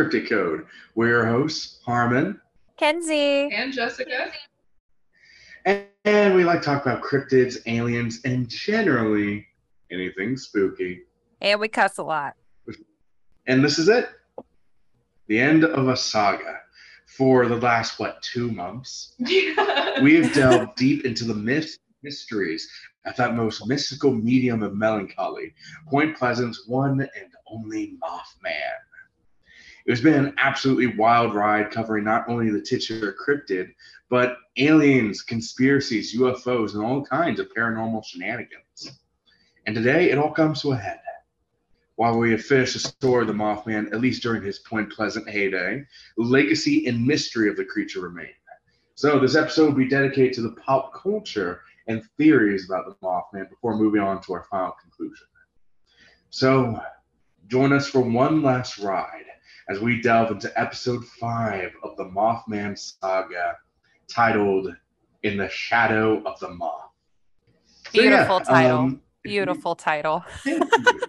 Hello, we're the Cryptid Code. We're your hosts, Harmon. Kenzie. And Jessica. And, and we like to talk about cryptids, aliens, and generally anything spooky. And we cuss a lot. And this is it. The end of a saga. For the last, what, two months? Yeah. We have delved deep into the myths, mysteries at that most mystical medium of melancholy, Point Pleasant's one and only Mothman. Has been an absolutely wild ride covering not only the titular cryptid, but aliens, conspiracies, UFOs, and all kinds of paranormal shenanigans. And today it all comes to a head. While we have finished the story of the Mothman, at least during his Point Pleasant heyday, legacy and mystery of the creature remain. So this episode will be dedicated to the pop culture and theories about the Mothman before moving on to our final conclusion. So join us for one last ride as we delve into episode five of the Mothman saga titled In the Shadow of the Moth. So, yeah, Beautiful title. um, Beautiful title. Thank you.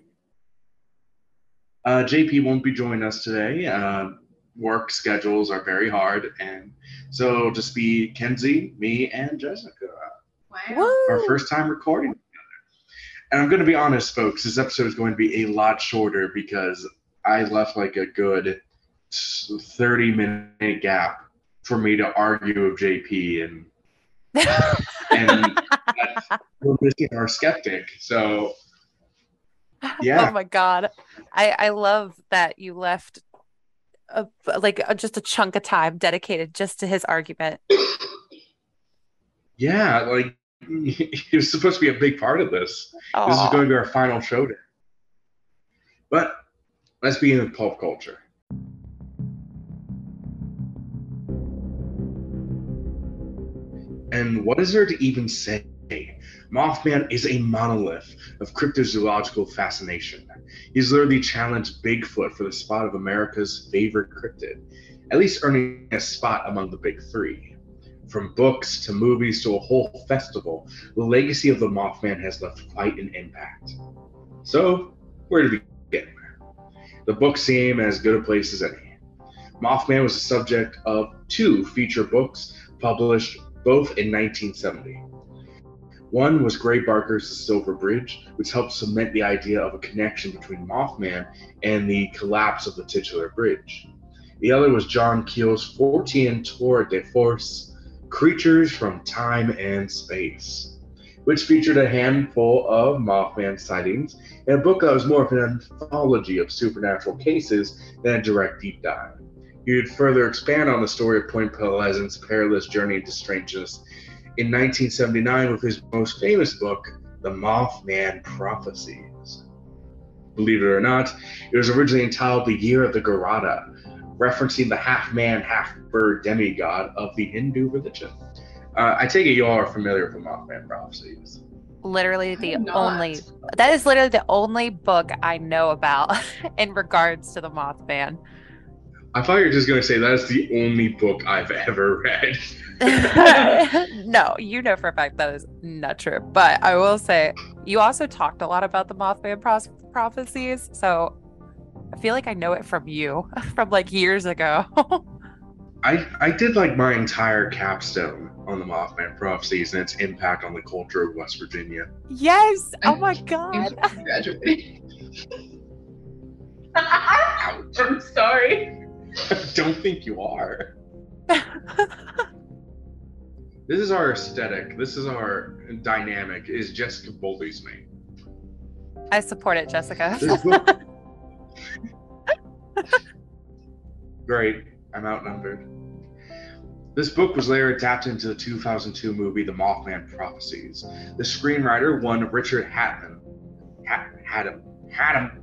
Uh, JP won't be joining us today. Uh, work schedules are very hard, and so it'll just be Kenzie, me, and Jessica. Wow. Our first time recording together. And I'm going to be honest, folks. This episode is going to be a lot shorter because I left like a good 30 minute gap for me to argue with JP, and and we're missing our skeptic. So yeah. Oh my god. I I love that you left a, like a, just a chunk of time dedicated just to his argument. Yeah, like he was supposed to be a big part of this. This is going to be our final showdown. But let's begin with pulp culture. And what is there to even say? Mothman is a monolith of cryptozoological fascination. He's literally challenged Bigfoot for the spot of America's favorite cryptid, at least earning a spot among the big three. From books to movies to a whole festival, the legacy of the Mothman has left quite an impact. So, where to begin? The books seem as good a place as any. Mothman was the subject of two feature books published both in 1970. One was Gray Barker's The Silver Bridge, which helped cement the idea of a connection between Mothman and the collapse of the titular bridge. The other was John Keel's Fortean Tour de Force, Creatures from Time and Space, which featured a handful of Mothman sightings and a book that was more of an anthology of supernatural cases than a direct deep dive. He would further expand on the story of Point Pleasant's perilous journey into strangeness in 1979 with his most famous book, The Mothman Prophecies. Believe it or not, it was originally entitled The Year of the Garuda, referencing the half man, half bird demigod of the Hindu religion. Uh, I take it you all are familiar with the Mothman Prophecies. literally the only that is literally the only book I know about in regards to the Mothman. I thought you were just going to say that's the only book I've ever read. no, you know for a fact that is not true. But I will say, you also talked a lot about the Mothman pros- prophecies. So I feel like I know it from you from like years ago. I, I did like my entire capstone on the Mothman Prophecies and its impact on the culture of West Virginia. yes. Oh my Thanks God. for graduating. Ouch. I'm sorry. I Don't think you are. This is our aesthetic. This is our dynamic. Is Jessica bullies me. I support it, Jessica. Great. I'm outnumbered. This book was later adapted into the 2002 movie The Mothman Prophecies. The screenwriter, one Richard Hatem, Hat, Hatem,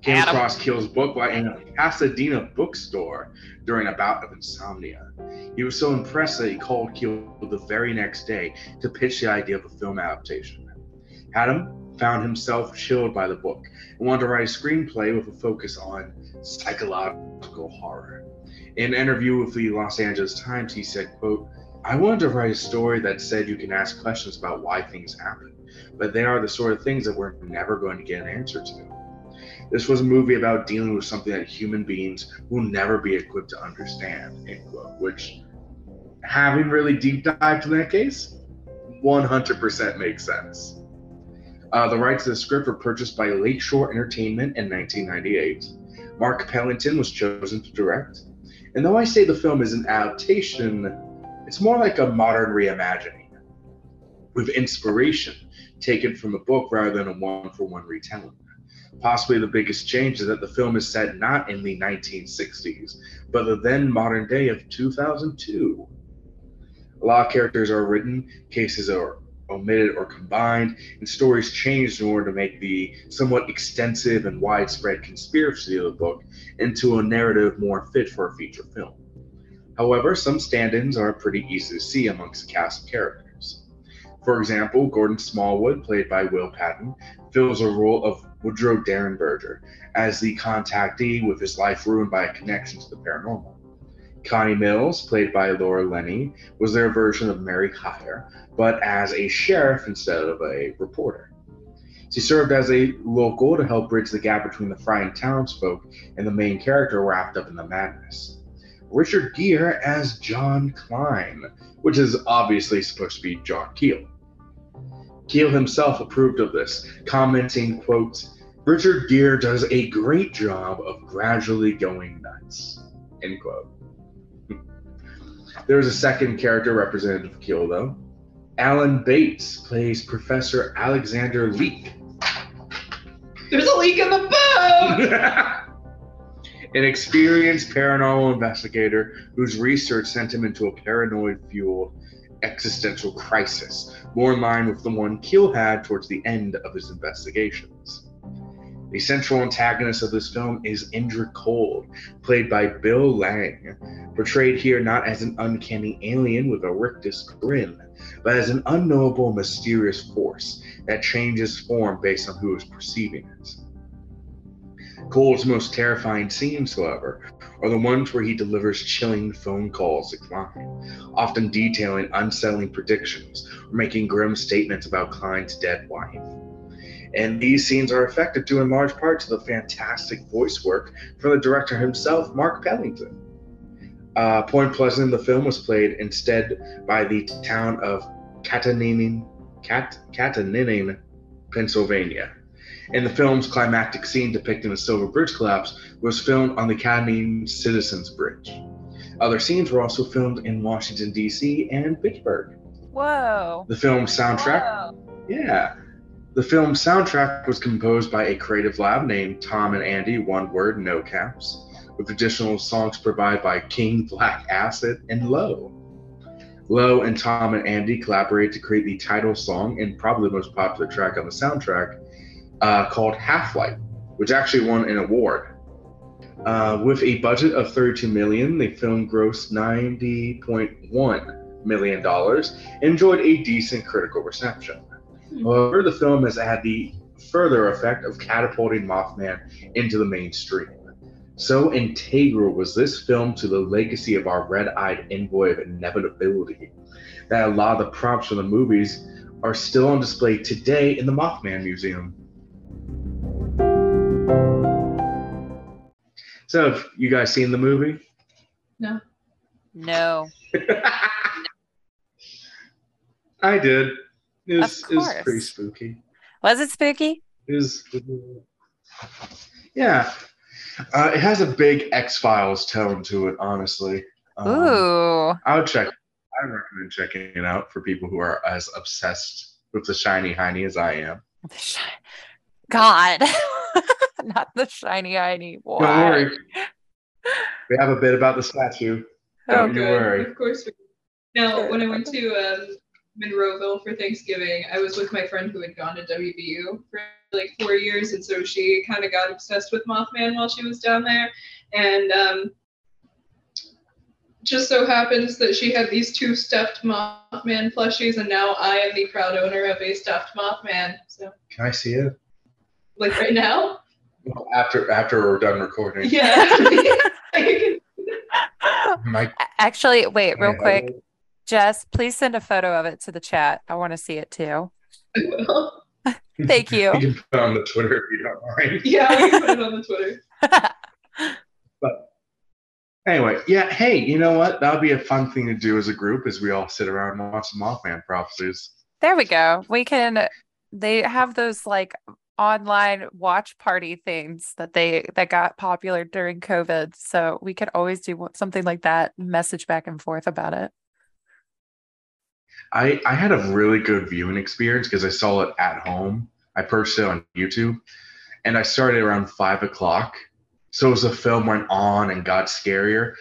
came Hatem. across Keel's book while in a Pasadena bookstore during a bout of insomnia. He was so impressed that he called Keel the very next day to pitch the idea of a film adaptation. Hatem found himself chilled by the book and wanted to write a screenplay with a focus on psychological horror. In an interview with the Los Angeles Times, he said, quote, I wanted to write a story that said you can ask questions about why things happen, but they are the sort of things that we're never going to get an answer to. This was a movie about dealing with something that human beings will never be equipped to understand, end quote, which, having really deep dived in that case, 100% makes sense. Uh, the rights to the script were purchased by Lakeshore Entertainment in 1998. Mark Pellington was chosen to direct. And though I say the film is an adaptation, it's more like a modern reimagining, with inspiration taken from a book rather than a one for one retelling. Possibly the biggest change is that the film is set not in the 1960s, but the then modern day of 2002. A lot of characters are written, cases are omitted or combined, and stories changed in order to make the somewhat extensive and widespread conspiracy of the book into a narrative more fit for a feature film. However, some stand ins are pretty easy to see amongst the cast of characters. For example, Gordon Smallwood, played by Will Patton, fills a role of Woodrow Derenberger as the contactee with his life ruined by a connection to the paranormal. Connie Mills, played by Laura Linney, was their version of Mary Hyre, but as a sheriff instead of a reporter. She served as a local to help bridge the gap between the frightened townsfolk and the main character wrapped up in the madness. Richard Gere as John Klein, which is obviously supposed to be John Keel. Keel himself approved of this, commenting, quote, Richard Gere does a great job of gradually going nuts, end quote. There's a second character representative of Keel, though. Alan Bates plays Professor Alexander Leek. There's a leak in the boat! An experienced paranormal investigator whose research sent him into a paranoid fueled existential crisis, more in line with the one Keel had towards the end of his investigations. The central antagonist of this film is Indrid Cold, played by Bill Laing, portrayed here not as an uncanny alien with a rictus grin, but as an unknowable, mysterious force that changes form based on who is perceiving it. Cole's most terrifying scenes, however, are the ones where he delivers chilling phone calls to Klein, often detailing unsettling predictions or making grim statements about Klein's dead wife. And these scenes are affected due in large part to the fantastic voice work from the director himself, Mark Pellington. Uh, Point Pleasant, the film was played instead by the town of Kittanning, Kat, Kittanning, Pennsylvania. And the film's climactic scene depicting the Silver Bridge collapse was filmed on the Kittanning Citizens Bridge. Other scenes were also filmed in Washington, D.C. and Pittsburgh. Whoa. The film's soundtrack, Whoa. yeah. The film's soundtrack was composed by a creative lab named Tom and Andy, one word, no caps, with additional songs provided by King, Black Acid, and Low. Low and Tom and Andy collaborated to create the title song and probably the most popular track on the soundtrack, uh, called Half Light, which actually won an award. Uh, with a budget of 32 million, the film grossed 90.1 million dollars enjoyed a decent critical reception. Hmm. However, the film has had the further effect of catapulting Mothman into the mainstream. So integral was this film to the legacy of our red eyed envoy of inevitability that a lot of the props from the movies are still on display today in the Mothman Museum. So, have you guys seen the movie? No. No. I did. It was, Of it was pretty spooky. Was it spooky? It was, yeah. Uh, it has a big X Files tone to it, honestly. Um, Ooh. I would check. I recommend checking it out for people who are as obsessed with the shiny hiney as I am. The shi- God. Not the shiny shiny boy. Don't worry. We have a bit about the statue. Oh, Don't you worry. Of course. we- Now, when I went to um, Monroeville for Thanksgiving, I was with my friend who had gone to WVU for like four years, and so she kind of got obsessed with Mothman while she was down there. And um, just so happens that she had these two stuffed Mothman plushies, and now I am the proud owner of a stuffed Mothman. So, Can I see it? like right now, Well, after after we're done recording. yeah. Mike, Actually, wait, real I- quick. Jess, please send a photo of it to the chat. I want to see it too. I will. Thank you. You can put it on the Twitter if you don't mind. Yeah, we can put it on the Twitter. but Anyway, yeah, hey, you know what? That would be a fun thing to do as a group as we all sit around and watch some Mothman prophecies. there we go. We can. They have those like online watch party things that they that got popular during COVID. So we could always do something like that. Message back and forth about it. I, I had a really good viewing experience because I saw it at home. I purchased it on YouTube and I started around five o'clock. So as the film went on and got scarier,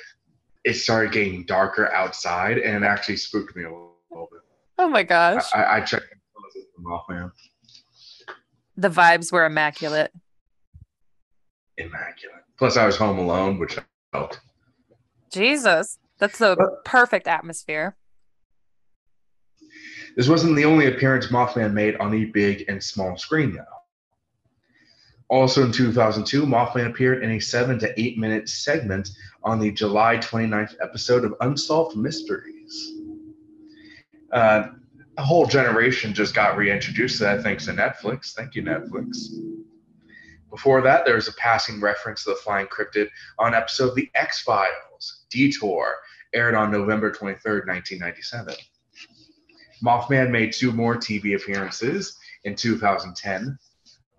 it started getting darker outside and it actually spooked me a little, little bit. Oh my gosh. I, I checked the Mothman. The vibes were immaculate. Immaculate. Plus, I was home alone, which helped. Jesus. That's the But- perfect atmosphere. This wasn't the only appearance Mothman made on the big and small screen, though. Also in 2002, Mothman appeared in a seven to eight minute segment on the July 29th episode of Unsolved Mysteries. Uh, a whole generation just got reintroduced to that thanks to Netflix. Thank you, Netflix. Before that, there was a passing reference to the flying cryptid on episode of The X Files, Detour, aired on November 23rd, 1997. Mothman made two more TV appearances in 2010.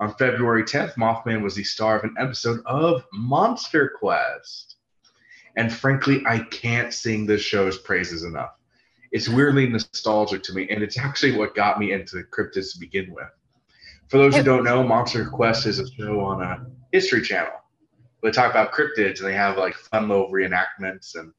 On February 10th, Mothman was the star of an episode of Monster Quest. And frankly, I can't sing this show's praises enough. It's weirdly nostalgic to me, and it's actually what got me into cryptids to begin with. For those who don't know, Monster Quest is a show on a History Channel. They talk about cryptids, and they have like fun little reenactments, and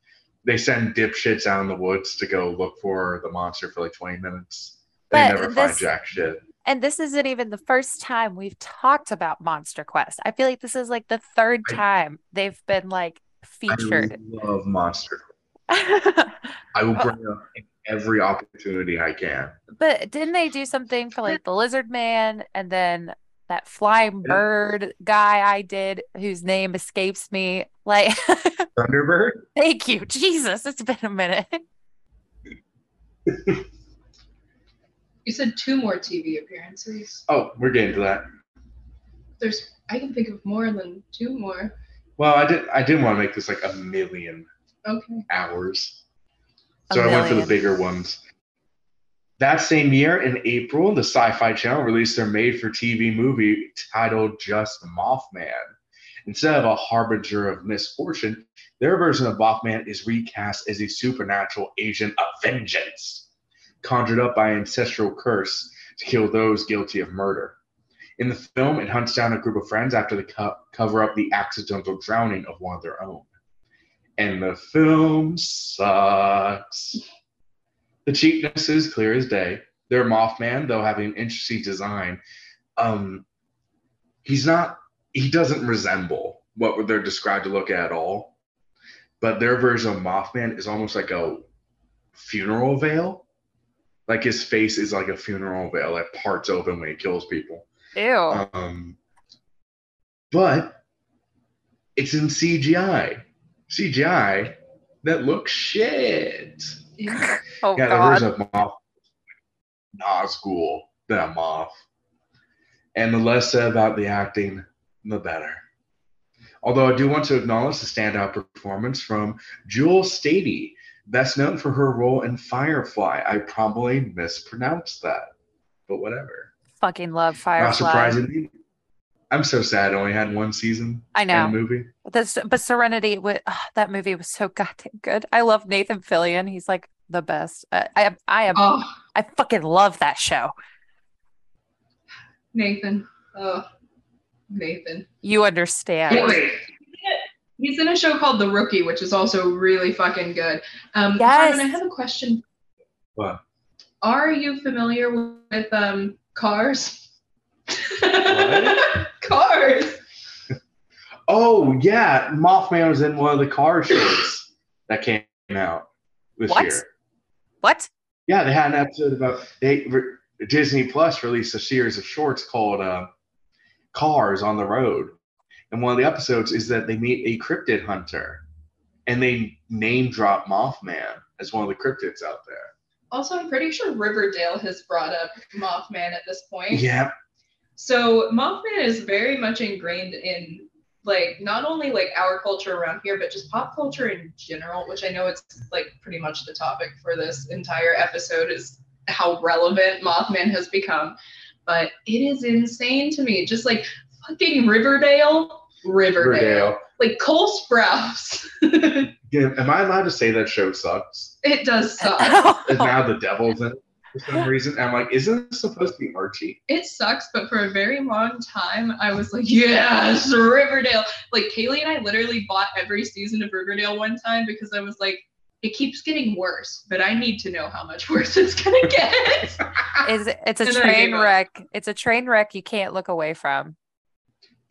they send dipshits out in the woods to go look for the monster for like 20 minutes. They But never find jack shit. And this isn't even the first time we've talked about Monster Quest. I feel like this is like the third I- time they've been like featured. I love Monster. I will bring up every opportunity I can. But didn't they do something for like the lizard man and then that flying Yeah. bird guy I did whose name escapes me? Like, Thunderbird? thank you. Jesus, it's been a minute. You said two more TV appearances. Oh, we're getting to that. There's, I can think of more than two more. Well, I did. I didn't want to make this like a million Okay. hours, A so I went for the bigger ones. That same year, in April, the Sci-Fi Channel released their made-for-TV movie titled "Just Mothman." Instead of a harbinger of misfortune, their version of Mothman is recast as a supernatural agent of vengeance, conjured up by an ancestral curse to kill those guilty of murder. In the film, it hunts down a group of friends after they co- cover up the accidental drowning of one of their own. And the film sucks. The cheapness is clear as day. Their Mothman, though having an interesting design, um, he's not. He doesn't resemble what they're described to look at all. But their version of Mothman is almost like a funeral veil. Like his face is like a funeral veil that parts open when he kills people. Ew. Um, but it's in CGI. CGI that looks shit. Oh, yeah, God. version of Moth Nazgul than a moth. And the less said about the acting, the better. Although I do want to acknowledge the standout performance from Jewel Stady, best known for her role in Firefly. I probably mispronounced that, but whatever. Fucking love Firefly. Not surprisingly. I'm so sad it only had one season I and a know. movie. This, but Serenity, wa- ah, that movie was so goddamn good. I love Nathan Fillion. He's like the best. I, I am, I am, Oh, I fucking love that show. Nathan. Oh, Nathan. You understand. Wait, He's in a show called The Rookie, which is also really fucking good. Um, Yes. Harmon, I have a question. What? Are you familiar with um, Cars? Cars. Oh yeah, Mothman was in one of the car shows that came out this What? year. What? Yeah, they had an episode about they re- Disney Plus released a series of shorts called uh, "Cars on the Road," and one of the episodes is that they meet a cryptid hunter, and they name drop Mothman as one of the cryptids out there. Also, I'm pretty sure Riverdale has brought up Mothman at this point. Yeah, So Mothman is very much ingrained in like not only like our culture around here, but just pop culture in general, which I know it's like pretty much the topic for this entire episode is how relevant Mothman has become. But it is insane to me. Just like fucking Riverdale, Riverdale. Riverdale. Like Cole Sprouse. Yeah, am I allowed to say that show sucks? It does suck. And now the devil's in it for some reason. And I'm like, isn't this supposed to be Archie? it sucks, but for a very long time, I was like, yes, Riverdale. Like Kaylee and I literally bought every season of Riverdale one time because I was like, it keeps getting worse, but I need to know how much worse it's gonna get. Is it's a And then I train gave up. wreck. It's a train wreck you can't look away from.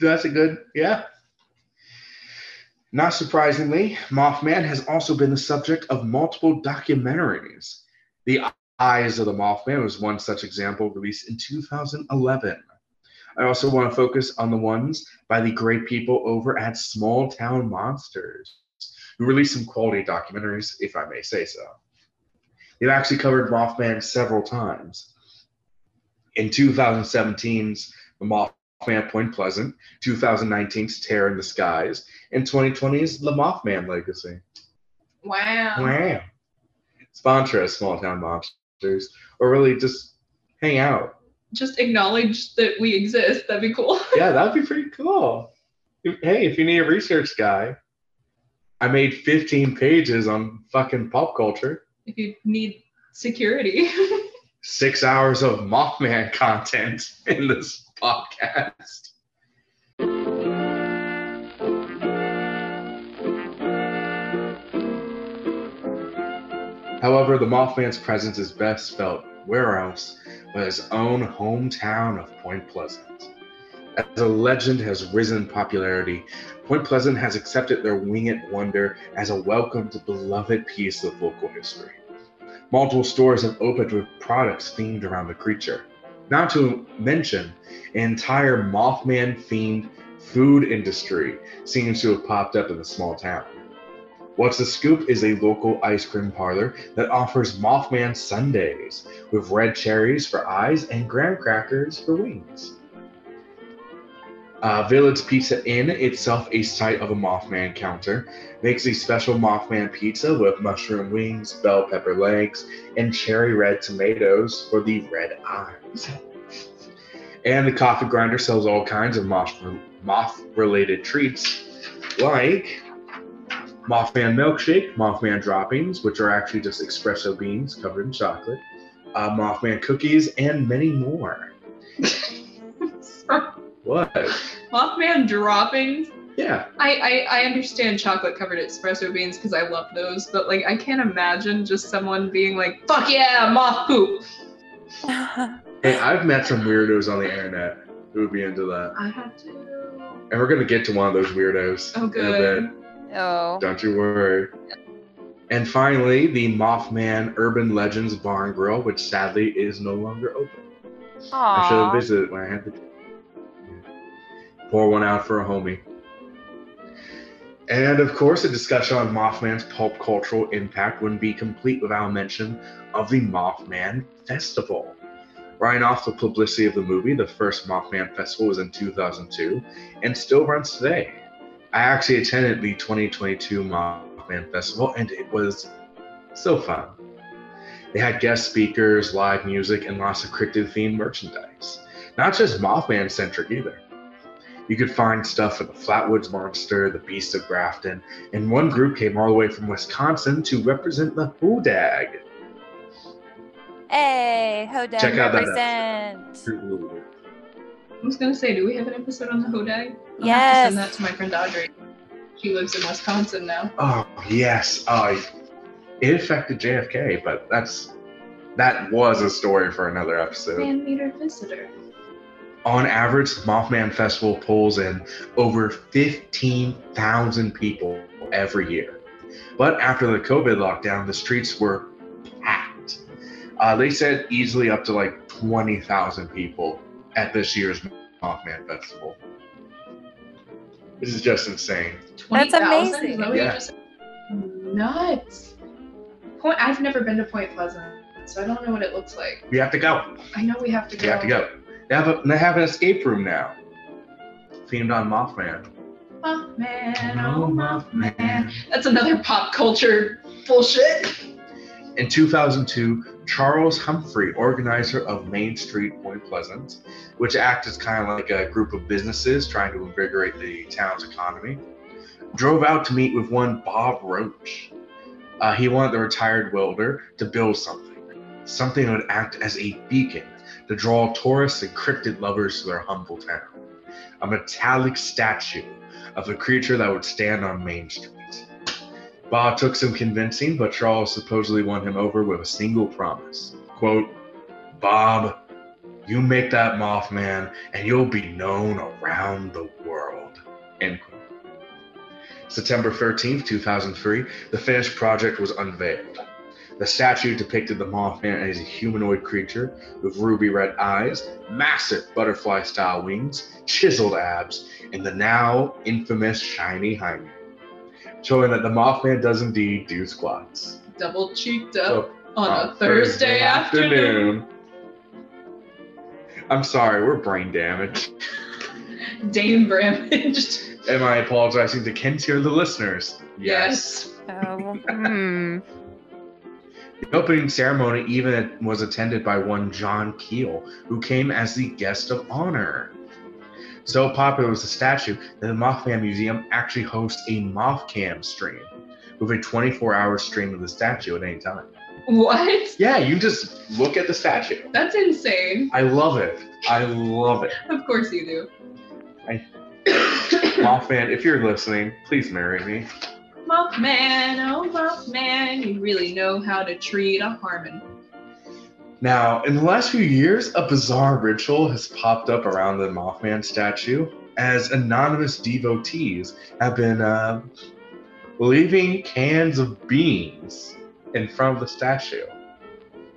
That's a good, yeah. Not surprisingly, Mothman has also been the subject of multiple documentaries. The Eyes of the Mothman was one such example released in 2011. I also want to focus on the ones by the great people over at Small Town Monsters, who released some quality documentaries, if I may say so. They've actually covered Mothman several times. In 2017's The Mothman Point Pleasant, 2019's Terror in the Skies, and 2020's The Mothman Legacy. wow. Wow. Sponsor us, Small Town Monsters, or really just hang out. Just acknowledge that we exist. That'd be cool. Yeah, that'd be pretty cool. Hey, if you need a research guy, I made 15 pages on fucking pop culture. if you need security. Six hours of Mothman content in this podcast. However, the Mothman's presence is best felt where else but his own hometown of Point Pleasant. As a legend has risen in popularity, Point Pleasant has accepted their winged wonder as a welcomed, beloved piece of local history. Multiple stores have opened with products themed around the creature. Not to mention, an entire Mothman themed food industry seems to have popped up in the small town. What's the Scoop is a local ice cream parlor that offers Mothman Sundaes with red cherries for eyes and graham crackers for wings. Uh, Village Pizza Inn, itself a site of a Mothman counter, makes a special Mothman pizza with mushroom wings, bell pepper legs, and cherry red tomatoes for the red eyes. And the coffee grinder sells all kinds of moth related treats like Mothman milkshake, Mothman droppings, which are actually just espresso beans covered in chocolate, uh, Mothman cookies, and many more. What? Mothman droppings. Yeah, I, I, I understand chocolate covered espresso beans because I love those, but like I can't imagine just someone being like, fuck yeah, moth poop. hey, I've met some weirdos on the internet who would be into that, I have to. and we're gonna get to one of those weirdos Oh, in a good. Oh, Don't you worry. And finally, the Mothman Urban Legends Barn Grill, which sadly is no longer open. I should have visited when I had the pour one out for a homie. And of course, a discussion on Mothman's pulp cultural impact wouldn't be complete without mention of the Mothman Festival. Right off the publicity of the movie, the first Mothman Festival was in 2002 and still runs today. I actually attended the 2022 Mothman Festival and it was so fun. They had guest speakers, live music, and lots of cryptid themed merchandise. Not just Mothman centric either. You could find stuff for the Flatwoods Monster, the Beast of Grafton, and one group came all the way from Wisconsin to represent the Hodag. Hey, Hodag Check out that represent. I was gonna say, do we have an episode on the Hodag? I'll have to Yes. send that to my friend Audrey. She lives in Wisconsin now. Oh yes, uh, it affected JFK, but that's that was a story for another episode. Fan meter visitor. On average, the Mothman Festival pulls in over 15,000 people every year. But after the COVID lockdown, the streets were packed. Uh, they said easily up to like 20,000 people at this year's Mothman Festival. This is just insane. That's amazing. Is that Yeah. just? Nuts. Point. I've never been to Point Pleasant, so I don't know what it looks like. We have to go. I know we have to go. We have to go. They have a, they have an escape room now, themed on Mothman. Mothman, oh, oh Mothman. That's another pop culture bullshit. In 2002, Charles Humphrey, organizer of Main Street Point Pleasant, which acts as kind of like a group of businesses trying to invigorate the town's economy, drove out to meet with one Bob Roach. Uh, he wanted the retired welder to build something, something that would act as a beacon to draw tourists and cryptid lovers to their humble town. A metallic statue of a creature that would stand on Main Street. Bob took some convincing, but Charles supposedly won him over with a single promise. Quote, Bob, you make that Mothman and you'll be known around the world. End quote. September 13th, 2003, the finished project was unveiled. The statue depicted the Mothman as a humanoid creature with ruby red eyes, massive butterfly style wings, chiseled abs, and the now infamous shiny hymen, showing that the Mothman does indeed do squats. Double cheeked up So, on on a Thursday afternoon. I'm sorry, we're brain damaged. Dame Bramaged. Am I apologizing to Kenzie or the listeners? Yes. Oh, hmm. The opening ceremony even was attended by one John Keel, who came as the guest of honor. So popular was the statue that the Mothman Museum actually hosts a Mothcam stream with a 24 hour stream of the statue at any time. What? Yeah, you just look at the statue. That's insane. I love it. I love it. Of course you do. I- Mothman, if you're listening, please marry me. Mothman, oh Mothman, you really know how to treat a Harmon. Now, in the last few years, a bizarre ritual has popped up around the Mothman statue as anonymous devotees have been uh, leaving cans of beans in front of the statue,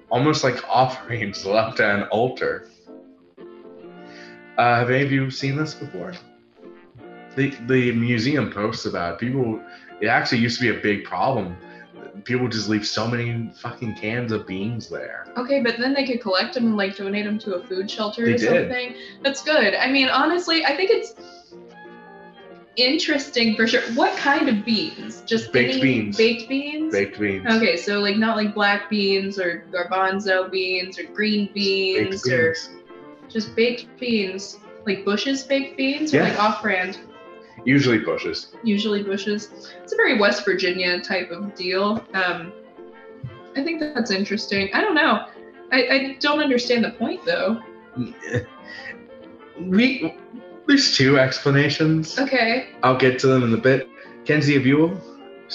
almost like offerings left at an altar. Uh, have any of you seen this before? The, the museum posts about it. people. It actually used to be a big problem. People just leave so many fucking cans of beans there. Okay, but then they could collect them and like donate them to a food shelter They or did. something. That's good. I mean, honestly, I think it's interesting for sure. What kind of beans? Just Baked beans. Baked beans. Baked beans. Okay, so like not like black beans or garbanzo beans or green beans, Baked or just baked beans, like Bush's baked beans or like off-brand, Usually bushes. usually bushes. It's a very West Virginia type of deal. Um, I think that's interesting. I don't know. I, I don't understand the point though. We there's two explanations. Okay. I'll get to them in a bit. Kenzie, have you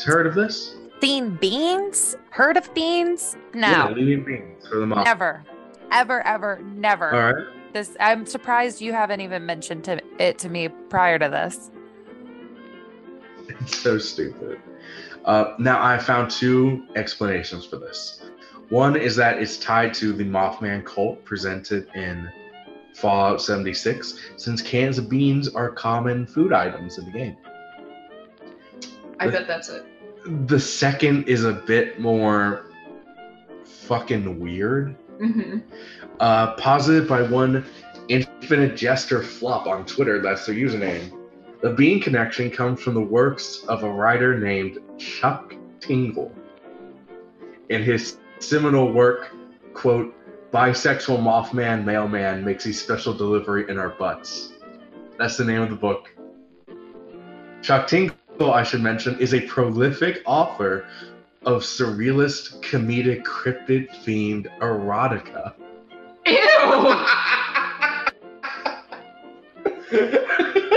heard of this? Seen beans? Heard of beans? No. Yeah, leaving beans for the moth. Never. Ever, ever, never. All right. This I'm surprised you haven't even mentioned to, it to me prior to this. It's so stupid. Uh, now I found two explanations for this. One is that it's tied to the Mothman cult presented in Fallout 76, since cans of beans are common food items in the game. I The- bet that's it. The second is a bit more fucking weird. hmm Uh, posited by one Infinite Jester Flop on Twitter. That's their username. The Bean connection comes from the works of a writer named Chuck Tingle. In his seminal work, quote, Bisexual Mothman Mailman makes a special delivery in our butts. That's the name of the book. Chuck Tingle, I should mention, is a prolific author of surrealist, comedic, cryptid themed erotica. Ew!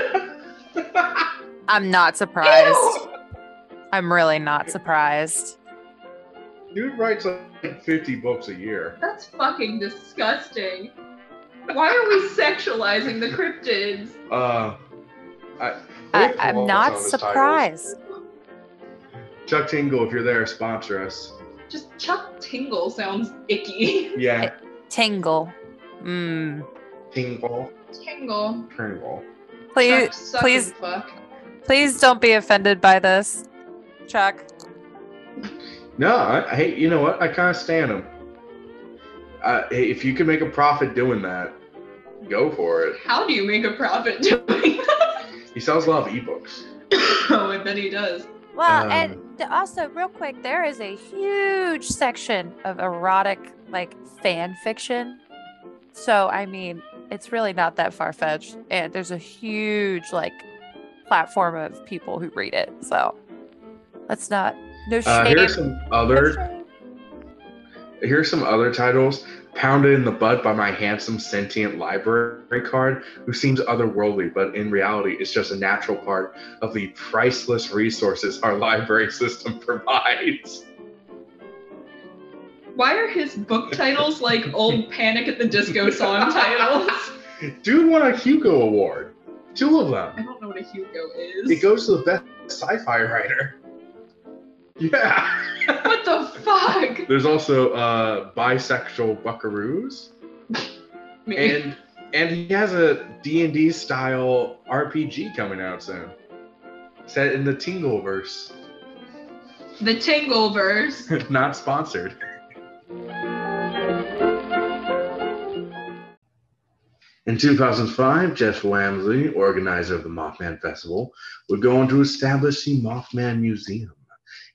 I'm not surprised. I'm really not surprised. Dude writes like 50 books a year. That's fucking disgusting. Why are we sexualizing the cryptids? Uh, I, I, I'm not some of his titles. surprised. Chuck Tingle, if you're there, sponsor us. Just Chuck Tingle sounds icky. Yeah, Tingle. Mm. Tingle, Tingle. Tingle. Please, Chuck please, fuck. Please don't be offended by this, Chuck. No, I, I hate. You know what? I kind of stand him. Uh, hey, if you can make a profit doing that, go for it. How do you make a profit doing that? He sells a lot of ebooks. oh, I bet he does. Well, Um, and also, real quick, there is a huge section of erotic, like fan fiction. So, I mean, it's really not that far fetched. And there's a huge, like, platform of people who read it. So, let's not, no Uh, shame. here are some other shame. here are some other titles. Pounded in the butt by my handsome sentient library card, who seems otherworldly, but in reality is just a natural part of the priceless resources our library system provides. Why are his book titles like old Panic at the Disco song titles? Dude won a Hugo Award. Two of them. I don't know what a Hugo is. It goes to the best sci-fi writer. Yeah. what the fuck? There's also uh bisexual buckaroos. And and he has a D&D style RPG coming out soon. Set in the Tingleverse. the Tingleverse. Not sponsored. In 2005, Jeff Wamsley, organizer of the Mothman Festival, would go on to establish the Mothman Museum,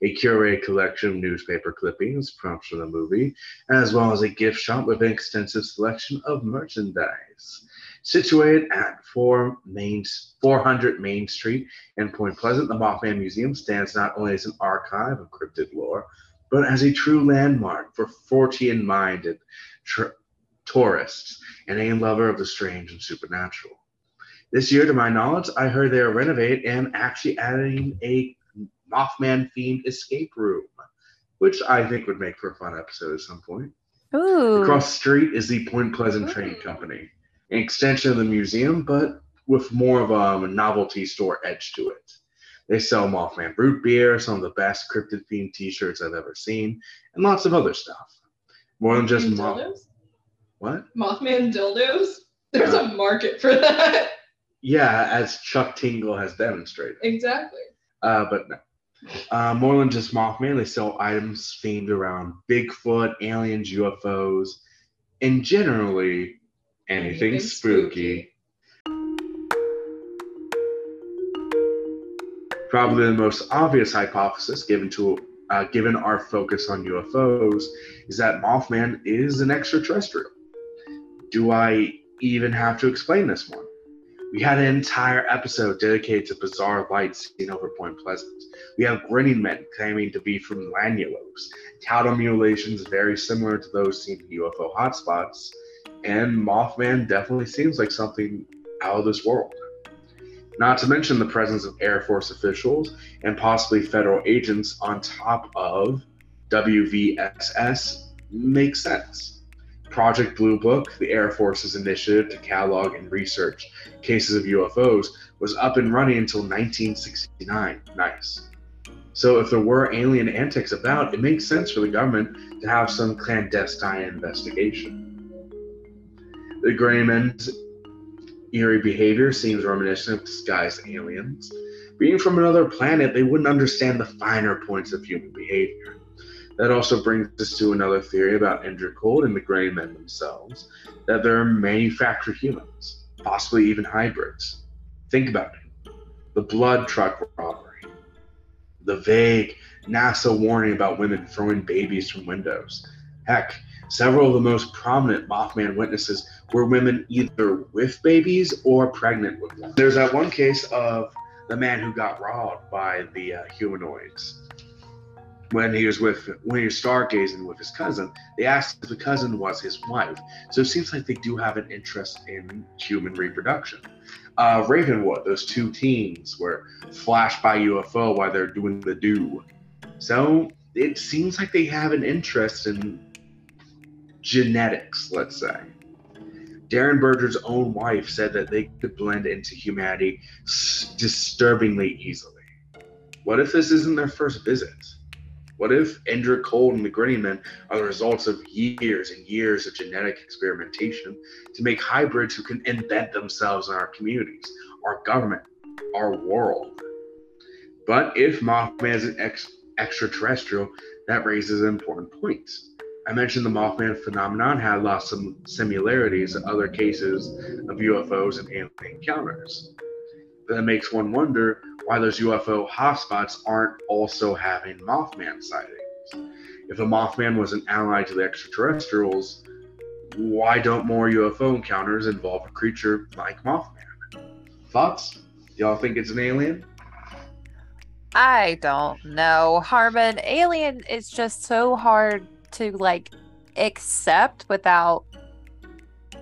a curated collection of newspaper clippings, prompts for the movie, as well as a gift shop with an extensive selection of merchandise. Situated at 4 Main, 400 Main Street in Point Pleasant, the Mothman Museum stands not only as an archive of cryptid lore, but as a true landmark for Fortean minded tr- tourists and a lover of the strange and supernatural. This year, to my knowledge, I heard they are renovating and actually adding a Mothman themed escape room, which I think would make for a fun episode at some point. Ooh. Across the street is the Point Pleasant Train Company, an extension of the museum, but with more of um, a novelty store edge to it. They sell Mothman root beer, some of the best cryptid themed T-shirts I've ever seen, and lots of other stuff. More than just Mothman? What? Mothman dildos? There's a market for that. Yeah, as Chuck Tingle has demonstrated. exactly. Uh, but no. Uh, more than just Mothman, they sell items themed around Bigfoot, aliens, UFOs, and generally anything, Anything spooky. spooky. Probably the most obvious hypothesis given to uh, given our focus on UFOs is that Mothman is an extraterrestrial. Do I even have to explain this one? We had an entire episode dedicated to bizarre lights seen over Point Pleasant. We have grinning men claiming to be from Lanulos, cattle mutilations very similar to those seen in UFO hotspots, and Mothman definitely seems like something out of this world. Not to mention the presence of Air Force officials and possibly federal agents on top of WVSS makes sense. Project Blue Book, the Air Force's initiative to catalog and research cases of UFOs, was up and running until 1969. Nice. So, if there were alien antics about, it makes sense for the government to have some clandestine investigation. The Greymen's eerie behavior seems reminiscent of disguised aliens. Being from another planet, they wouldn't understand the finer points of human behavior. That also brings us to another theory about Cold and the Grey Men themselves that they're manufactured humans, possibly even hybrids. Think about it the blood truck robbery, the vague NASA warning about women throwing babies from windows. Heck, several of the most prominent Mothman witnesses were women either with babies or pregnant with them. There's that one case of the man who got robbed by the uh, humanoids when he was with when he was stargazing with his cousin. They asked if the cousin was his wife, so it seems like they do have an interest in human reproduction. Uh, Ravenwood, those two teens were flashed by UFO while they're doing the do. So it seems like they have an interest in genetics, let's say. Derenberger's own wife said that they could blend into humanity disturbingly easily. What if this isn't their first visit? What if Indrid Cold and the Grinning Men are the results of years and years of genetic experimentation to make hybrids who can embed themselves in our communities, our government, our world? But if Mothman is an ex- extraterrestrial, that raises an important point. I mentioned the Mothman phenomenon had lost some similarities to other cases of UFOs and alien encounters. That makes one wonder why those UFO hotspots aren't also having Mothman sightings. If a Mothman was an ally to the extraterrestrials, why don't more UFO encounters involve a creature like Mothman? Thoughts? Y'all think it's an alien? I don't know. Harmon, alien is just so hard to like accept without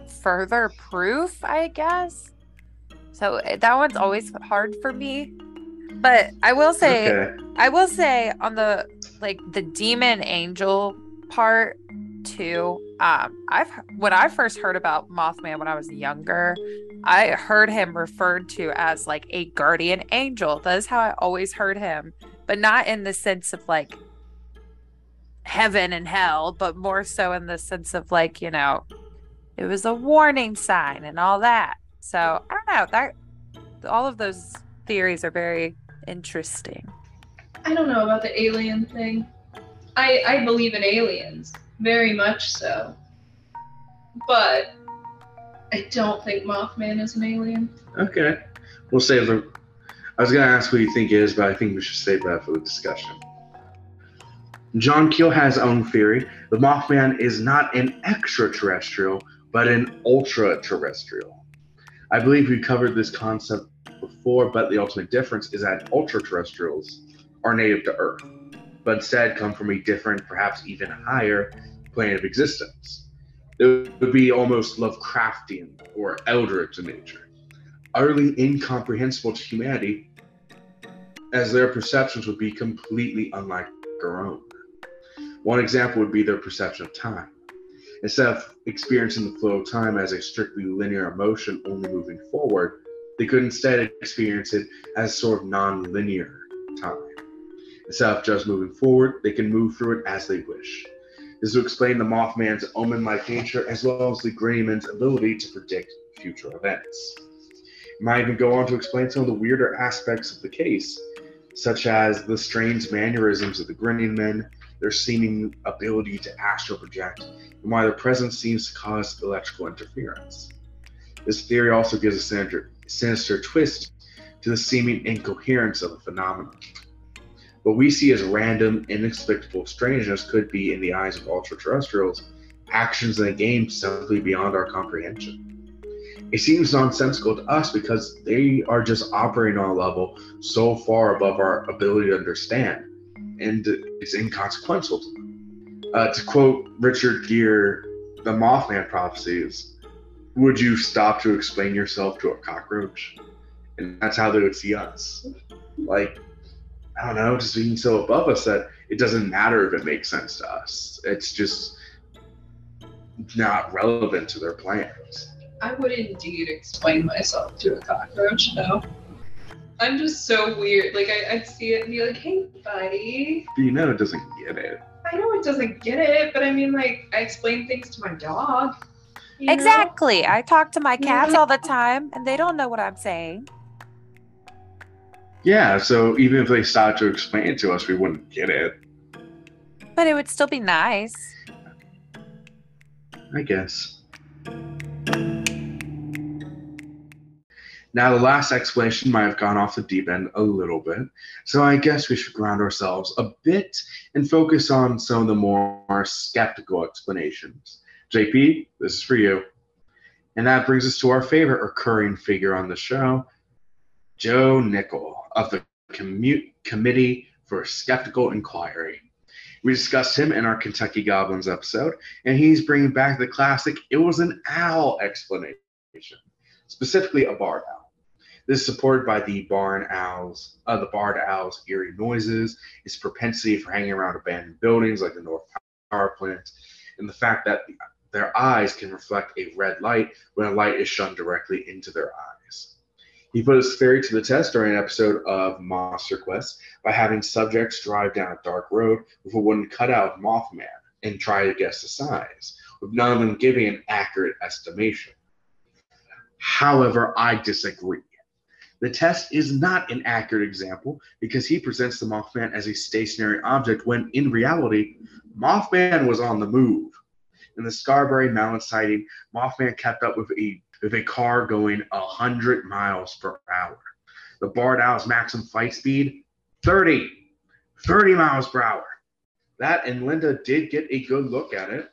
further proof, I guess. So eh, that one's always hard for me. But I will say Okay. I will say on the like the demon angel part too. Um, I've when I first heard about Mothman when I was younger, I heard him referred to as like a guardian angel. That is how I always heard him, but not in the sense of like heaven and hell, but more so in the sense of like you know, it was a warning sign and all that. So I don't know that all of those theories are very interesting. I don't know about the alien thing. I I believe in aliens, very much so. But I don't think Mothman is an alien. Okay. We'll save the. I was going to ask who you think it is, but I think we should save that for the discussion. John Keel has his own theory. The Mothman is not an extraterrestrial, but an ultra terrestrial. I believe we covered this concept before, but the ultimate difference is that ultra terrestrials are native to Earth, but instead come from a different, perhaps even higher plane of existence. It would be almost Lovecraftian or eldritch in nature utterly incomprehensible to humanity, as their perceptions would be completely unlike our own. One example would be their perception of time. Instead of experiencing the flow of time as a strictly linear emotion only moving forward, they could instead experience it as sort of non-linear time. Instead of just moving forward, they can move through it as they wish. This would explain the Mothman's omen-like nature as well as the Greyman's ability to predict future events. It might even go on to explain some of the weirder aspects of the case, such as the strange mannerisms of the grinning men, their seeming ability to astral project, and why their presence seems to cause electrical interference. This theory also gives a sinister, sinister twist to the seeming incoherence of the phenomenon. What we see as random, inexplicable strangeness could be, in the eyes of ultra-terrestrials, actions in a game simply beyond our comprehension it seems nonsensical to us because they are just operating on a level so far above our ability to understand, and it's inconsequential to them. Uh, to quote Richard Gere, the Mothman prophecies, would you stop to explain yourself to a cockroach? And that's how they would see us. Like, I don't know, just being so above us that it doesn't matter if it makes sense to us. It's just not relevant to their plans. I would indeed explain myself to a cockroach, no. I'm just so weird. Like I, I'd see it and be like, hey buddy. But you know it doesn't get it. I know it doesn't get it, but I mean like I explain things to my dog. you know? Exactly. I talk to my cats Yeah. all the time and they don't know what I'm saying. Yeah, so even if they started to explain it to us, we wouldn't get it. But it would still be nice. I guess. Now, the last explanation might have gone off the deep end a little bit, so I guess we should ground ourselves a bit and focus on some of the more skeptical explanations. JP, this is for you. And that brings us to our favorite recurring figure on the show, Joe Nickell of the Commu- Committee for Skeptical Inquiry. We discussed him in our Kentucky Goblins episode, and he's bringing back the classic "it was an owl" explanation, specifically a barred owl. This is supported by the barn owls, uh, the barred owl's eerie noises, its propensity for hanging around abandoned buildings like the North Power Plant, and the fact that their eyes can reflect a red light when a light is shone directly into their eyes. He put his theory to the test during an episode of Monster Quest by having subjects drive down a dark road with a wooden cutout of Mothman and try to guess the size, with none of them giving an accurate estimation. However, I disagree. The test is not an accurate example because he presents the Mothman as a stationary object when in reality, Mothman was on the move. In the Scarberry Mountain sighting, Mothman kept up with a with a car going 100 miles per hour. The barred owl's maximum flight speed 30, 30 miles per hour. That and Linda did get a good look at it,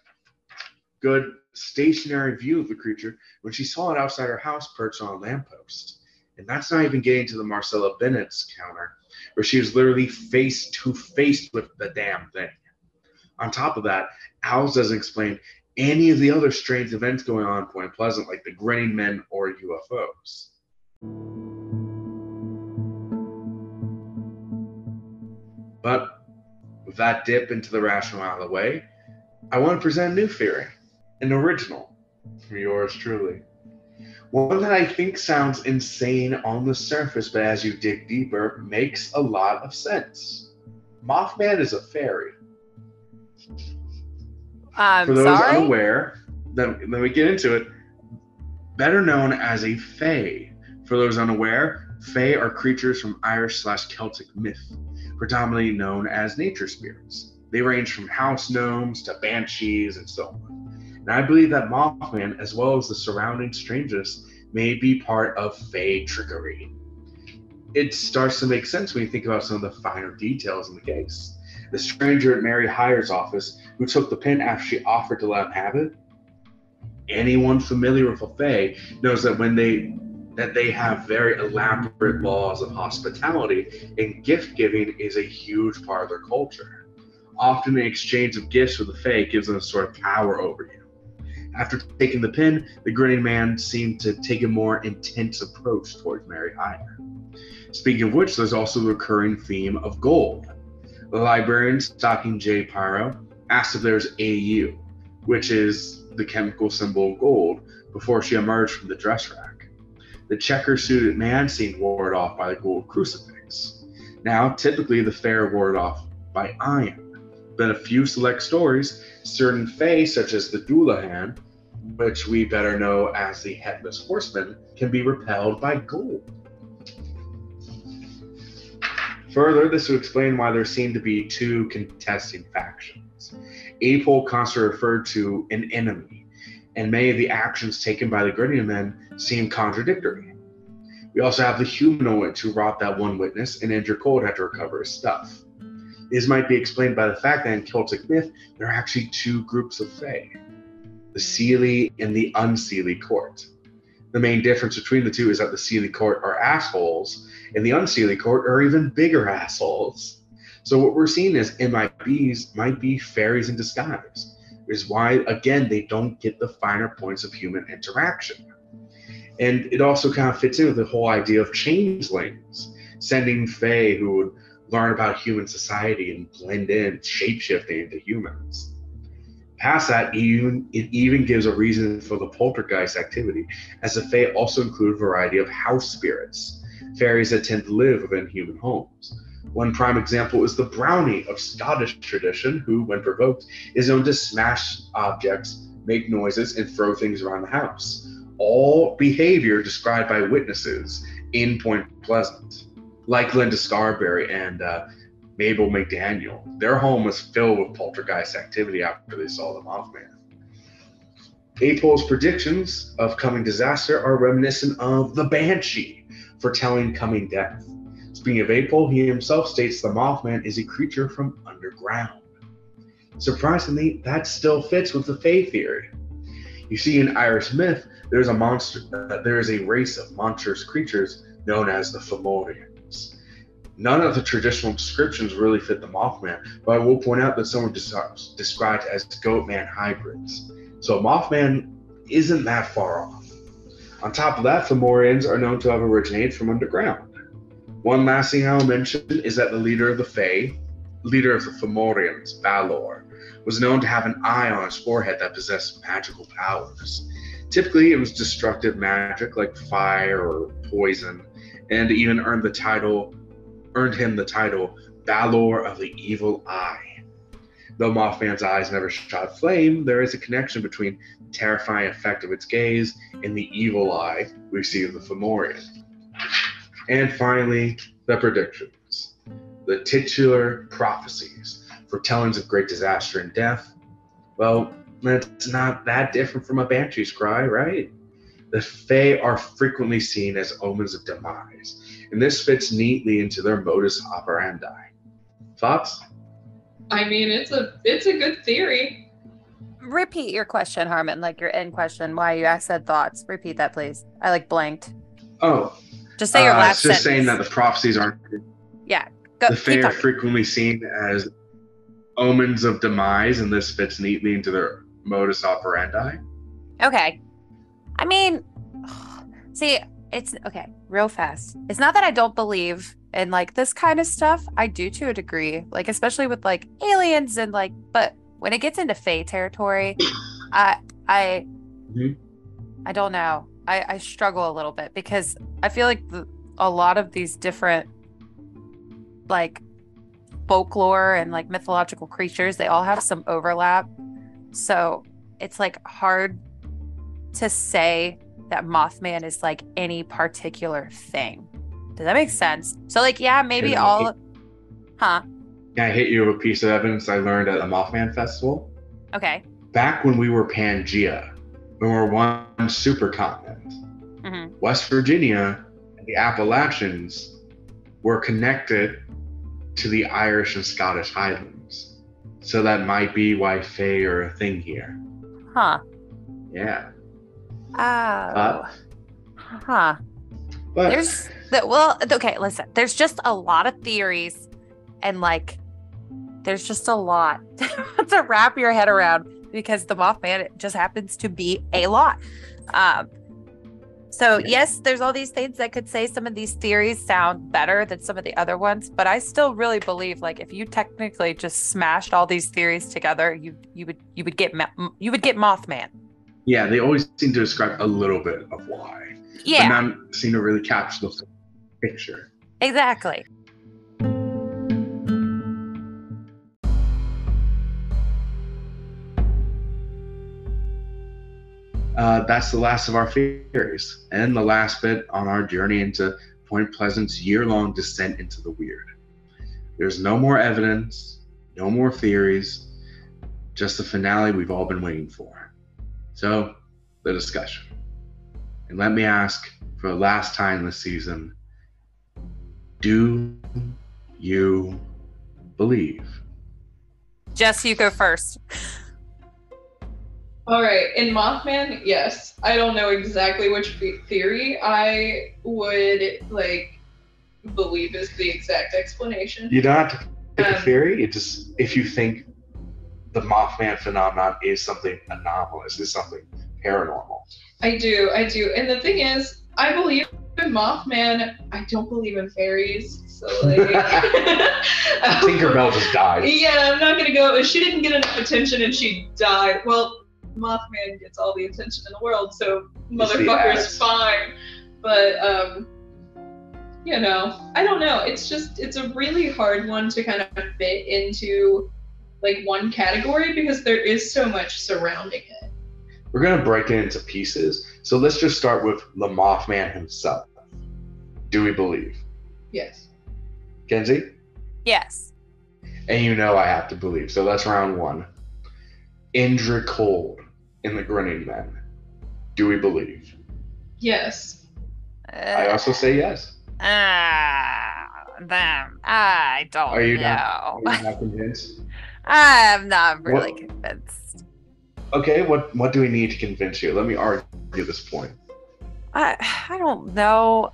good stationary view of the creature when she saw it outside her house perched on a lamppost. And that's not even getting to the Marcella Bennett's counter, where she was literally face to face with the damn thing. On top of that, Owls doesn't explain any of the other strange events going on in Point Pleasant, like the grinning men or UFOs. But with that dip into the rational out of the way, I want to present a new theory, an original, for yours truly. One that I think sounds insane on the surface, but as you dig deeper, makes a lot of sense. Mothman is a fairy. I'm For those sorry. unaware, then let me get into it. Better known as a fae. For those unaware, fae are creatures from Irish slash Celtic myth, predominantly known as nature spirits. They range from house gnomes to banshees and so on. And I believe that Mothman, as well as the surrounding strangers, may be part of fae trickery. It starts to make sense when you think about some of the finer details in the case. The stranger at Mary Hyre's office who took the pin after she offered to let him have it. Anyone familiar with a Fae knows that when they that they have very elaborate laws of hospitality, and gift giving is a huge part of their culture. Often, the exchange of gifts with the Fae gives them a sort of power over you. After taking the pin, the grinning man seemed to take a more intense approach towards Mary Hyre. Speaking of which, there's also the recurring theme of gold. The librarian, Stocking J. Pyro, asked if there's AU, which is the chemical symbol gold, before she emerged from the dress rack. The checker suited man seemed warded off by the gold crucifix. Now, typically, the fair warded off by iron. But in a few select stories, certain fae, such as the Dullahan, which we better know as the Headless Horseman, can be repelled by gold. Further, this would explain why there seem to be two contesting factions. Apol constantly referred to an enemy, and many of the actions taken by the Grinning men seem contradictory. We also have the humanoids who robbed that one witness, and Indrid Cold had to recover his stuff. This might be explained by the fact that in Celtic myth, there are actually two groups of Fae the Seelie and the Unseelie court. The main difference between the two is that the Seelie court are assholes, and the Unseelie court are even bigger assholes. So what we're seeing is MIBs might be fairies in disguise, which is why again they don't get the finer points of human interaction. And it also kind of fits in with the whole idea of changelings, sending Fae who would learn about human society and blend in, shapeshifting into humans. Past that, even, it even gives a reason for the poltergeist activity, as the Fae also include a variety of house spirits, fairies that tend to live within human homes. One prime example is the brownie of Scottish tradition, who, when provoked, is known to smash objects, make noises, and throw things around the house. All behavior described by witnesses in Point Pleasant. Like Linda Scarberry and uh, Mabel McDaniel, their home was filled with poltergeist activity after they saw the Mothman. Apol's predictions of coming disaster are reminiscent of the Banshee, foretelling coming death. Speaking of April, he himself states the Mothman is a creature from underground. Surprisingly, that still fits with the Fae theory. You see, in Irish myth, there's a monster. Uh, there is a race of monstrous creatures known as the None of the traditional descriptions really fit the Mothman, but I will point out that some were des- described as Goatman hybrids. So Mothman isn't that far off. On top of that, Fomorians are known to have originated from underground. One last thing I'll mention is that the leader of the Fae, leader of the Fomorians, Balor, was known to have an eye on his forehead that possessed magical powers. Typically, it was destructive magic like fire or poison, and even earned the title, earned him the title Balor of the Evil Eye. Though Mothman's eyes never shot flame, there is a connection between the terrifying effect of its gaze and the evil eye we see in the Fomorian. And finally, the predictions. The titular prophecies, foretellings of great disaster and death. Well, that's not that different from a banshee's cry, right? The Fae are frequently seen as omens of demise, and this fits neatly into their modus operandi. Thoughts? I mean, it's a it's a good theory. Repeat your question, Harmon, like your end question. Why you said thoughts. Repeat that, please. I like blanked. Oh, Just say your uh, last it's just saying that the prophecies aren't yeah. Go, the keep Fae are frequently seen as omens of demise, and this fits neatly into their modus operandi. Okay. I mean, see, it's okay, real fast. It's not that I don't believe in like this kind of stuff. I do to a degree, like especially with like aliens and like, but when it gets into Fae territory, I I Mhm. I don't know. I I struggle a little bit because I feel like the, a lot of these different like folklore and like mythological creatures, they all have some overlap. So it's like hard to say that Mothman is like any particular thing. Does that make sense? So like yeah, maybe Can all huh? Can I hit you with a piece of evidence I learned at the Mothman Festival? Okay. Back when we were Pangea, when we were one supercontinent, hmm West Virginia and the Appalachians were connected to the Irish and Scottish Highlands. So that might be why Fae are a thing here. Huh. Yeah. Oh. Uh, huh. But There's the well, okay, listen. There's just a lot of theories and like there's just a lot to wrap your head around because the Mothman just happens to be a lot. Um so yes, there's all these things that could say some of these theories sound better than some of the other ones, but I still really believe like if you technically just smashed all these theories together, you you would you would get you would get Mothman. Yeah, they always seem to describe a little bit of why. Yeah, But not seem to really capture the picture. exactly. Uh, that's the last of our theories and the last bit on our journey into Point Pleasant's year long descent into the weird. There's no more evidence, no more theories, just the finale we've all been waiting for. So, the discussion. And let me ask for the last time this season do you believe? Jess, you go first. All right, in Mothman, yes. I don't know exactly which theory I would like believe is the exact explanation. You don't have to pick a Um, theory. It just if you think the Mothman phenomenon is something anomalous, is something paranormal. I do, I do. And the thing is, I believe in Mothman. I don't believe in fairies. So like Tinkerbell just died. Yeah, I'm not gonna go. She didn't get enough attention and she died. Well, Mothman gets all the attention in the world, so motherfucker's fine. But um, you know, I don't know. It's just it's a really hard one to kind of fit into like one category because there is so much surrounding it. We're gonna break it into pieces. So let's just start with the Mothman himself. Do we believe? Yes. Kenzie? Yes. And you know I have to believe. So that's round one. Indrid Cold in the Grinning Men. Do we believe? Yes. I Uh, also say yes. ah, them. I don't Are you know. not- Are you not convinced? I'm not really What- convinced. Okay, what what do we need to convince you? Let me argue this point. I I don't know.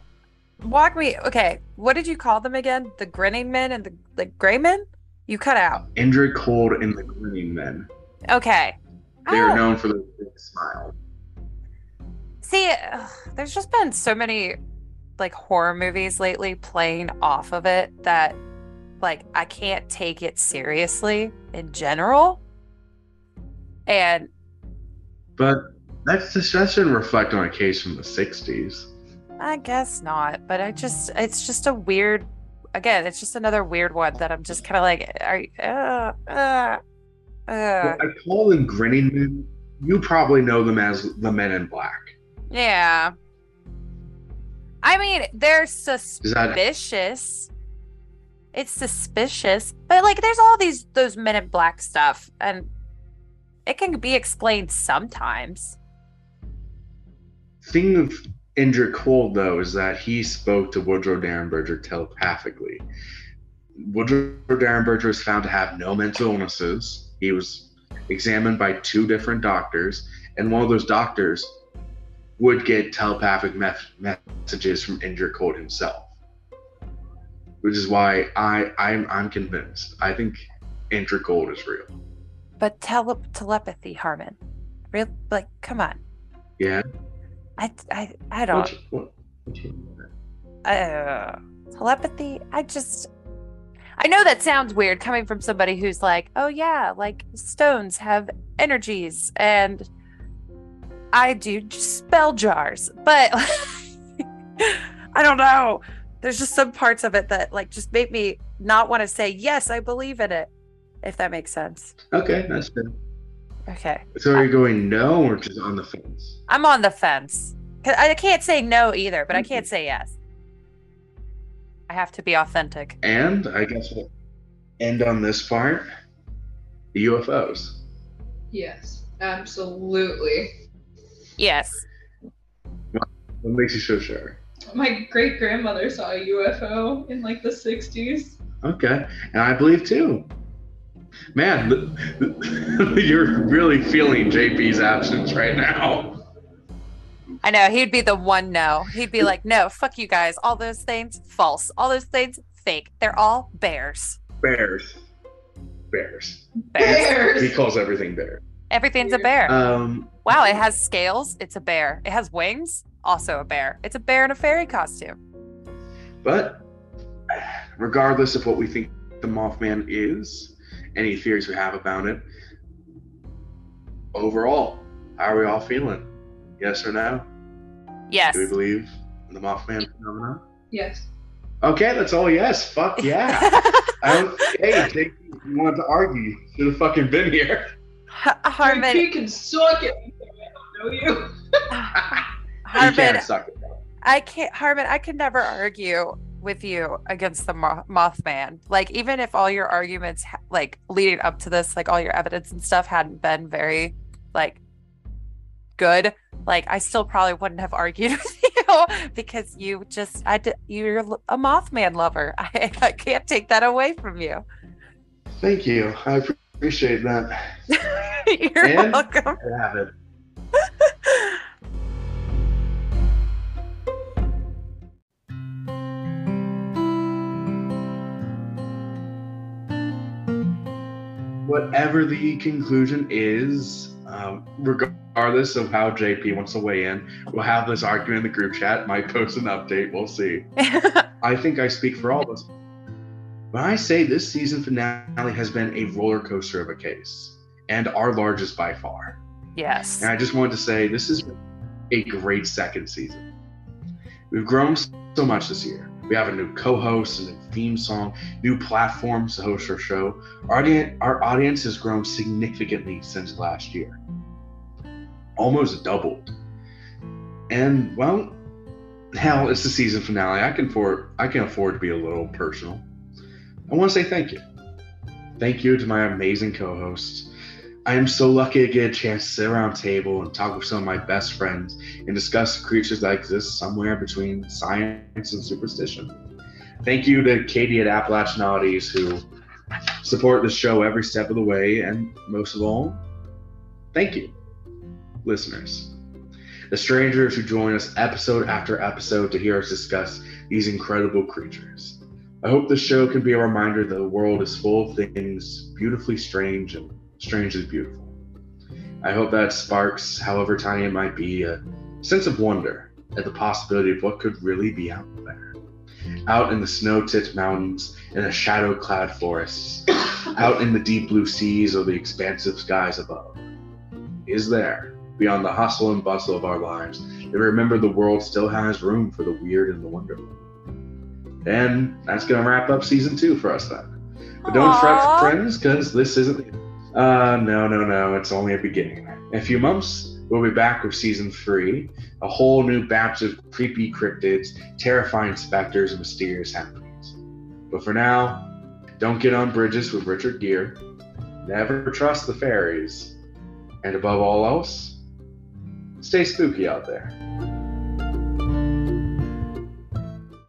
Walk me. Okay, what did you call them again? The grinning men and the the gray men? You cut out. Indrid Cold in the Grinning Men. Okay. They're known for their big smile. See, there's just been so many like horror movies lately playing off of it that like I can't take it seriously in general. And But that's just that shouldn't reflect on a case from the *60s. I guess not, but I just it's just a weird again, it's just another weird one that I'm just kind of like are you- uh, uh, uh, I call them grinning men. You probably know them as the Men in Black. yeah. I mean, they're suspicious. It's suspicious, but like, there's all these those Men in Black stuff, and it can be explained sometimes. thing of Indrid Cold though is that he spoke to Woodrow Derenberger telepathically. Woodrow Derenberger was found to have no mental illnesses. He was examined by two different doctors, and one of those doctors would get telepathic meth- messages from Indrid Cold himself. Which is why I I'm I'm convinced. I think Indrid Cold is real. But tele- telepathy, Harmon, real like, come on. Yeah. I I I don't. What, what, what you mean by that? uh, telepathy i just i know that sounds weird coming from somebody who's like oh yeah like stones have energies and i do spell jars but i don't know there's just some parts of it that like just make me not want to say yes i believe in it if that makes sense Okay, that's fair. okay So are you going no or just on the fence? i'm on the fence i can't say no either but i can't say yes i have to be authentic And I guess we'll end on this part. The UFOs. Yes, absolutely. yes What makes you so sure? My great grandmother saw a UFO in like the 60s. Okay, and I believe too. Man, you're really feeling JP's absence right now. I know he'd be the one no. He'd be like, no, fuck you guys. All those things false. All those things fake. They're all bears. Bears. Bears. Bears. He calls everything bear. Everything's a bear. Um, wow, it has scales. It's a bear. It has wings. Also a bear. It's a bear in a fairy costume. but regardless of what we think the Mothman is, any theories we have about it, overall, how are we all feeling? Yes or no? Yes. Do we believe in the Mothman phenomenon? Yes. Okay, that's all yes. Fuck yeah. I don't, hey, Jake, you wanted to argue. You should have fucking been here. Harmon. You can suck it. I don't know you. you Harmon. can't suck it. I can't, Harmon, I could never argue with you against the Mothman. Like, even if all your arguments, like, leading up to this, like, all your evidence and stuff hadn't been very, like, good, like, I still probably wouldn't have argued with you because you just, I did, you're a Mothman lover. I, I can't take that away from you. Thank you. I appreciate that. you're And- welcome. I have it. Whatever the conclusion is, um, regardless of how JP wants to weigh in, we'll have this argument in the group chat. Might post an update. We'll see. I think I speak for all of us. When I say this season finale has been a roller coaster of a case, and our largest by far. yes. And I just wanted to say this is a great second season. We've grown so much this year. We have a new co-host, a new theme song, new platforms to host our show. Our audience, our audience has grown significantly since last year, almost doubled. And well, hell, it's the season finale. I can afford, I can afford to be a little personal. I want to say thank you. Thank you to my amazing co-hosts. I am so lucky to get a chance to sit around a table and talk with some of my best friends and discuss creatures that exist somewhere between science and superstition. Thank you to Katie at Appalachian Oddities who support the show every step of the way, and most of all, thank you, listeners. The strangers who join us episode after episode to hear us discuss these incredible creatures. I hope this show can be a reminder that the world is full of things beautifully strange and strangely beautiful. I hope that sparks, however tiny it might be, a sense of wonder at the possibility of what could really be out there. Out in the snow tipped mountains, in the shadow clad forests, out in the deep blue seas or the expansive skies above. Is there, beyond the hustle and bustle of our lives, that remember the world still has room for the weird and the wonderful? And that's going to wrap up season two for us then. But don't fret, friends, because this isn't. Uh, no, no, no. It's only a beginning. In a few months, We'll be back with season three, a whole new batch of creepy cryptids, terrifying specters, and mysterious happenings. But for now, don't get on bridges with Richard Gere, never trust the fairies, and above all else, stay spooky out there.